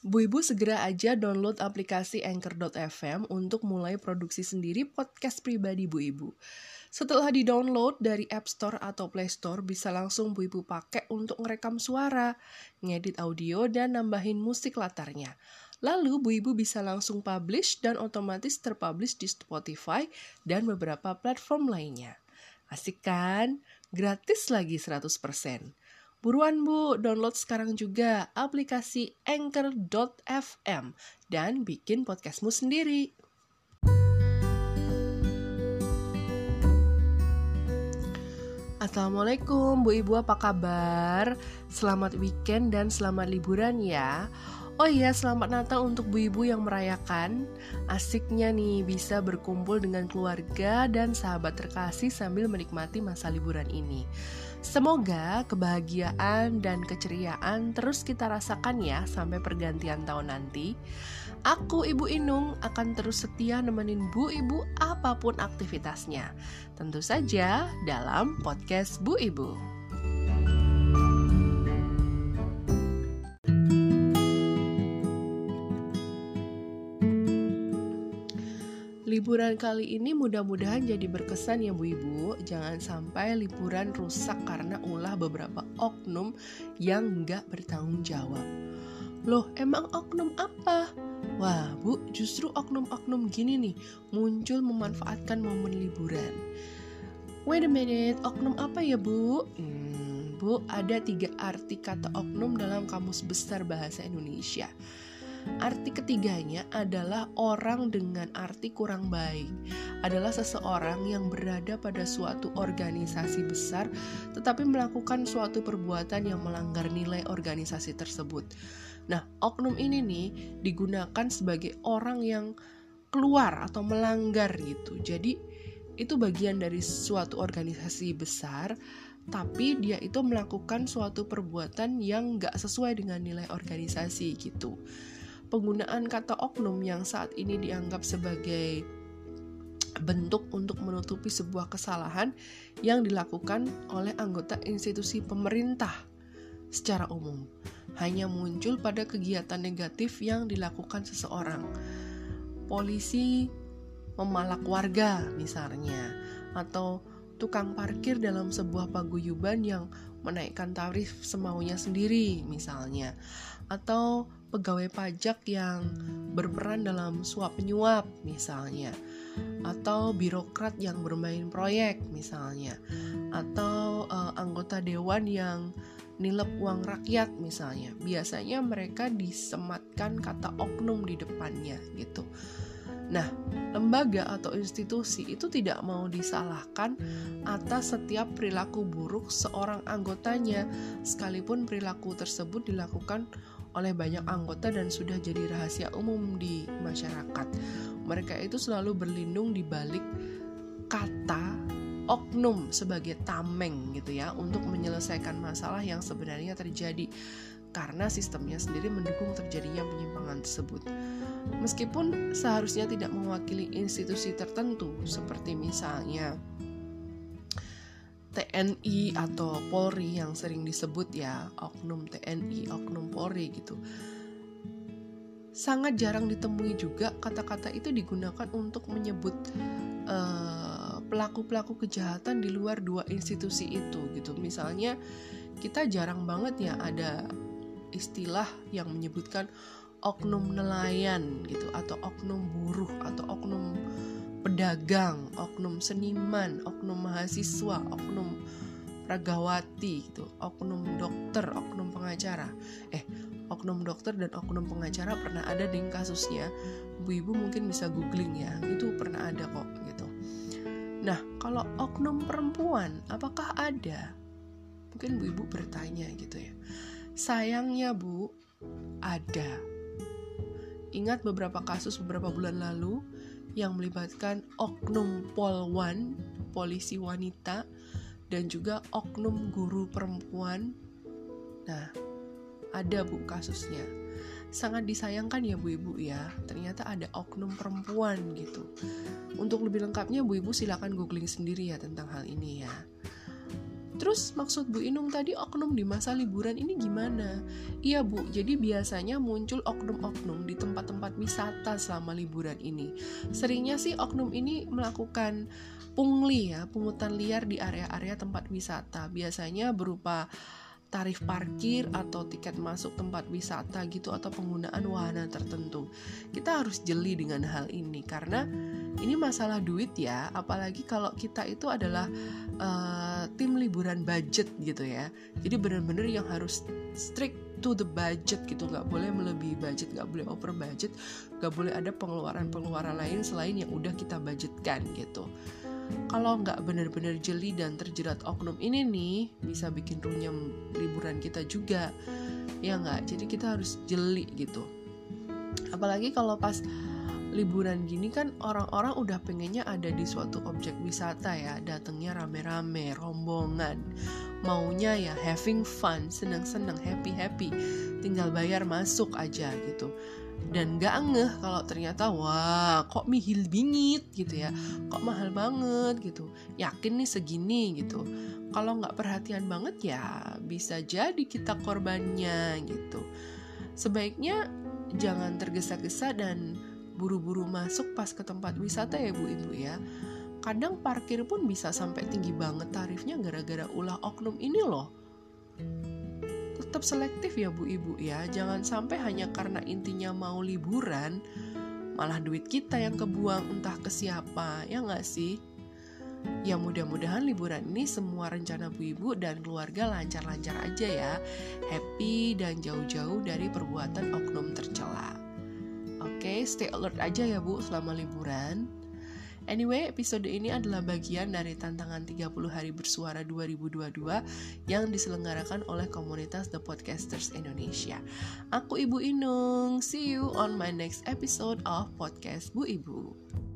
Bu Ibu segera aja download aplikasi Anchor.fm untuk mulai produksi sendiri podcast pribadi Bu Ibu. Setelah di-download dari App Store atau Play Store, bisa langsung Bu Ibu pakai untuk ngerekam suara, ngedit audio, dan nambahin musik latarnya. Lalu Bu Ibu bisa langsung publish dan otomatis terpublish di Spotify dan beberapa platform lainnya. Asik kan? Gratis lagi 100%. Buruan Bu, download sekarang juga aplikasi Anchor.fm dan bikin podcastmu sendiri. Assalamualaikum Bu Ibu apa kabar? Selamat weekend dan selamat liburan ya. Oh iya, selamat Natal untuk Bu Ibu yang merayakan. Asiknya nih bisa berkumpul dengan keluarga dan sahabat terkasih sambil menikmati masa liburan ini. Semoga kebahagiaan dan keceriaan terus kita rasakan ya sampai pergantian tahun nanti. Aku Ibu Inung akan terus setia nemenin Bu Ibu apa pun aktivitasnya. Tentu saja dalam podcast Bu Ibu. Liburan kali ini mudah-mudahan jadi berkesan ya Bu Ibu. Jangan sampai liburan rusak karena ulah beberapa oknum yang nggak bertanggung jawab. Loh, emang oknum apa? Wah, Bu, justru oknum-oknum gini nih muncul memanfaatkan momen liburan. Wait a minute, oknum apa ya Bu? Hmm, Bu, ada tiga arti kata oknum dalam Kamus Besar Bahasa Indonesia. Arti ketiganya adalah orang dengan arti kurang baik. Adalah seseorang yang berada pada suatu organisasi besar tetapi melakukan suatu perbuatan yang melanggar nilai organisasi tersebut. Nah, oknum ini nih digunakan sebagai orang yang keluar atau melanggar gitu. Jadi itu bagian dari suatu organisasi besar tapi dia itu melakukan suatu perbuatan yang gak sesuai dengan nilai organisasi gitu penggunaan kata oknum yang saat ini dianggap sebagai bentuk untuk menutupi sebuah kesalahan yang dilakukan oleh anggota institusi pemerintah secara umum hanya muncul pada kegiatan negatif yang dilakukan seseorang. Polisi memalak warga misalnya atau tukang parkir dalam sebuah paguyuban yang menaikkan tarif semaunya sendiri misalnya. Atau pegawai pajak yang berperan dalam suap penyuap misalnya. Atau birokrat yang bermain proyek misalnya. Atau uh, anggota dewan yang nilep uang rakyat misalnya. Biasanya mereka disematkan kata oknum di depannya gitu Nah, lembaga atau institusi itu tidak mau disalahkan atas setiap perilaku buruk seorang anggotanya, sekalipun perilaku tersebut dilakukan oleh banyak anggota dan sudah jadi rahasia umum di masyarakat. Mereka itu selalu berlindung di balik kata oknum sebagai tameng gitu ya untuk menyelesaikan masalah yang sebenarnya terjadi karena sistemnya sendiri mendukung terjadinya penyimpangan tersebut. Meskipun seharusnya tidak mewakili institusi tertentu seperti misalnya TNI atau Polri yang sering disebut ya oknum TNI, oknum Polri gitu. Sangat jarang ditemui juga kata-kata itu digunakan untuk menyebut eh, pelaku-pelaku kejahatan di luar dua institusi itu gitu. Misalnya kita jarang banget ya ada istilah yang menyebutkan oknum nelayan gitu atau oknum buruh atau oknum pedagang, oknum seniman, oknum mahasiswa, oknum pragawati gitu, oknum dokter, oknum pengacara. Eh, oknum dokter dan oknum pengacara pernah ada di kasusnya. Bu Ibu mungkin bisa googling ya, itu pernah ada kok gitu. Nah, kalau oknum perempuan, apakah ada? Mungkin Bu Ibu bertanya gitu. Sayangnya Bu, ada. Ingat beberapa kasus beberapa bulan lalu yang melibatkan oknum polwan, polisi wanita, dan juga oknum guru perempuan. Nah, ada bu kasusnya. Sangat disayangkan ya bu ibu ya, ternyata ada oknum perempuan gitu. Untuk lebih lengkapnya bu ibu silakan googling sendiri ya tentang hal ini ya. Terus maksud Bu Inung tadi oknum di masa liburan ini gimana? Iya Bu, jadi biasanya muncul oknum-oknum di tempat-tempat wisata selama liburan ini. Seringnya sih oknum ini melakukan pungli ya, pungutan liar di area-area tempat wisata. Biasanya berupa tarif parkir atau tiket masuk tempat wisata gitu atau penggunaan wahana tertentu. Kita harus jeli dengan hal ini karena ini masalah duit ya, apalagi kalau kita itu adalah uh, tim liburan budget gitu ya. Jadi benar-benar yang harus strict to the budget gitu, nggak boleh melebihi budget, nggak boleh over budget, nggak boleh ada pengeluaran-pengeluaran lain selain yang udah kita budgetkan gitu. Kalau nggak benar-benar jeli dan terjerat oknum ini nih bisa bikin runyam liburan kita juga. Ya nggak? Jadi kita harus jeli gitu. Apalagi kalau pas liburan gini kan orang-orang udah pengennya ada di suatu objek wisata ya. Datangnya rame-rame rombongan. Maunya ya having fun senang-senang happy-happy. Tinggal bayar masuk aja gitu. Dan gak ngeh kalau ternyata wah kok mihil bingit gitu ya. Kok mahal banget gitu. Yakin nih segini gitu. Kalau nggak perhatian banget ya bisa jadi kita korbannya gitu. Sebaiknya jangan tergesa-gesa dan buru-buru masuk pas ke tempat wisata ya bu ibu ya. Kadang parkir pun bisa sampai tinggi banget tarifnya gara-gara ulah oknum ini loh. Tetap selektif ya bu ibu ya. Jangan sampai hanya karena intinya mau liburan malah duit kita yang kebuang entah ke siapa ya nggak sih? Ya mudah-mudahan liburan ini semua rencana bu ibu dan keluarga lancar-lancar aja ya. Happy dan jauh-jauh dari perbuatan oknum tercela Oke, stay alert aja ya bu selama liburan Anyway, episode ini adalah bagian dari tantangan 30 hari bersuara 2022 yang diselenggarakan oleh komunitas The Podcasters Indonesia. Aku Ibu Inung. See you on my next episode of Podcast Bu Ibu.